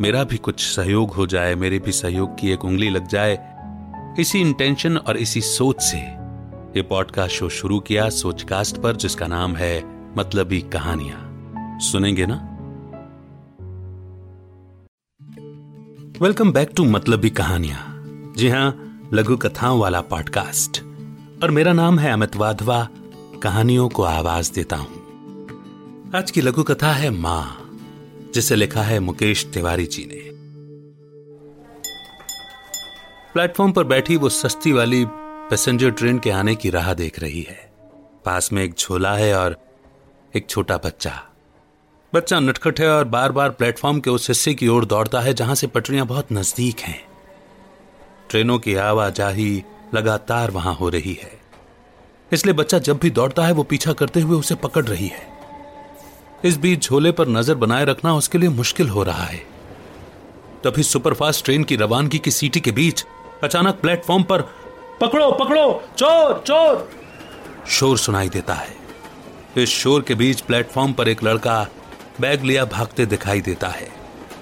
मेरा भी कुछ सहयोग हो जाए, मेरे भी सहयोग की एक उंगली लग जाए। इसी इंटेंशन और इसी सोच से ये पॉडकास्ट शो शुरू किया सोचकास्ट पर, जिसका नाम है मतलबी कहानियाँ। सुनेंगे ना? वेलकम बैक टू मतलबी कहानियाँ। जी हाँ, लघु कथाओं वाला पॉडकास्ट और मेरा नाम है अमित वाधवा, कहानियों को आवाज़ देता हूँ। आज की लघु कथा है माँ। जिसे लिखा है मुकेश तिवारी जी ने। प्लेटफॉर्म पर बैठी वो सस्ती वाली पैसेंजर ट्रेन के आने की राह देख रही है। पास में एक झोला है और एक छोटा बच्चा। बच्चा नटखट है और बार बार प्लेटफॉर्म के उस हिस्से की ओर दौड़ता है जहाँ से पटरियाँ बहुत नज़दीक हैं। ट्रेनों की आवाजाही लगातार वहाँ हो रही है। इसलिए बच्चा जब भी दौड़ता है वो पीछा करते हुए उसे पकड़ रही है। इस बीच झोले पर नज़र बनाए रखना उसके लिए मुश्किल हो रहा है। तभी सुपरफास्ट ट्रेन की रवानगी की सीटी के बीच अचानक प्लेटफॉर्म पर पकड़ो पकड़ो, चोर चोर! शोर सुनाई देता है। इस शोर के बीच प्लेटफॉर्म पर एक लड़का बैग लिया भागते दिखाई देता है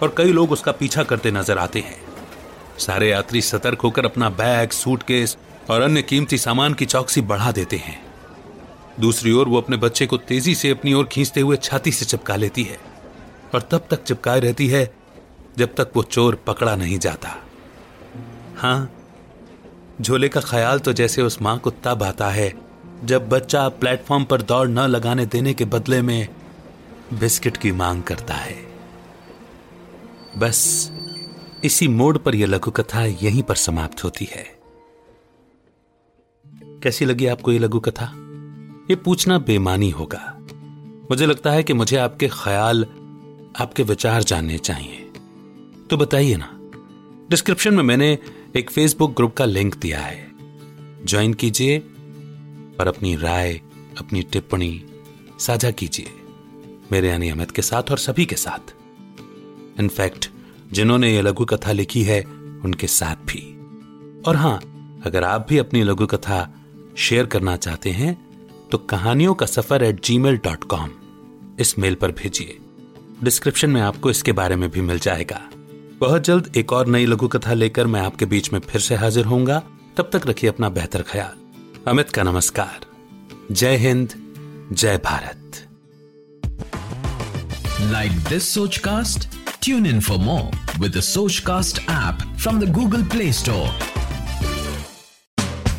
और कई लोग उसका पीछा करते नज़र आते हैं। सारे यात्री सतर्क होकर अपना बैग, सूटकेस और अन्य कीमती सामान की चौकसी बढ़ा देते हैं। दूसरी ओर वो अपने बच्चे को तेज़ी से अपनी ओर खींचते हुए छाती से चिपका लेती है और तब तक चिपकाए रहती है जब तक वो चोर पकड़ा नहीं जाता। हाँ, झोले का ख्याल तो जैसे उस माँ को तब आता है जब बच्चा प्लेटफॉर्म पर दौड़ न लगाने देने के बदले में बिस्किट की मांग करता है। बस, इसी मोड़ पर यह लघु कथा यहीं पर समाप्त होती है। कैसी लगी आपको यह लघु कथा ये पूछना बेमानी होगा। मुझे लगता है कि मुझे आपके ख्याल, आपके विचार जानने चाहिए। तो बताइए ना, डिस्क्रिप्शन में मैंने एक फेसबुक ग्रुप का लिंक दिया है। ज्वाइन कीजिए और अपनी राय, अपनी टिप्पणी साझा कीजिए। मेरे यानी अमित के साथ और सभी के साथ। इनफैक्ट जिन्होंने ये लघु कथा लिखी है, उनके साथ भी। और हाँ, अगर आप भी अपनी लघु कथा शेयर करना चाहते हैं तो कहानियों का सफ़र at ji mail dot com इस मेल पर भेजिए। डिस्क्रिप्शन में आपको इसके बारे में भी मिल जाएगा। बहुत जल्द एक और नई लघु कथा लेकर मैं आपके बीच में फिर से हाजिर होऊँगा। तब तक रखिए अपना बेहतर ख्याल। अमित का नमस्कार। जय हिंद, जय Bharat. Like this Soch cast tune in for more with Soch cast app from the Google Play Store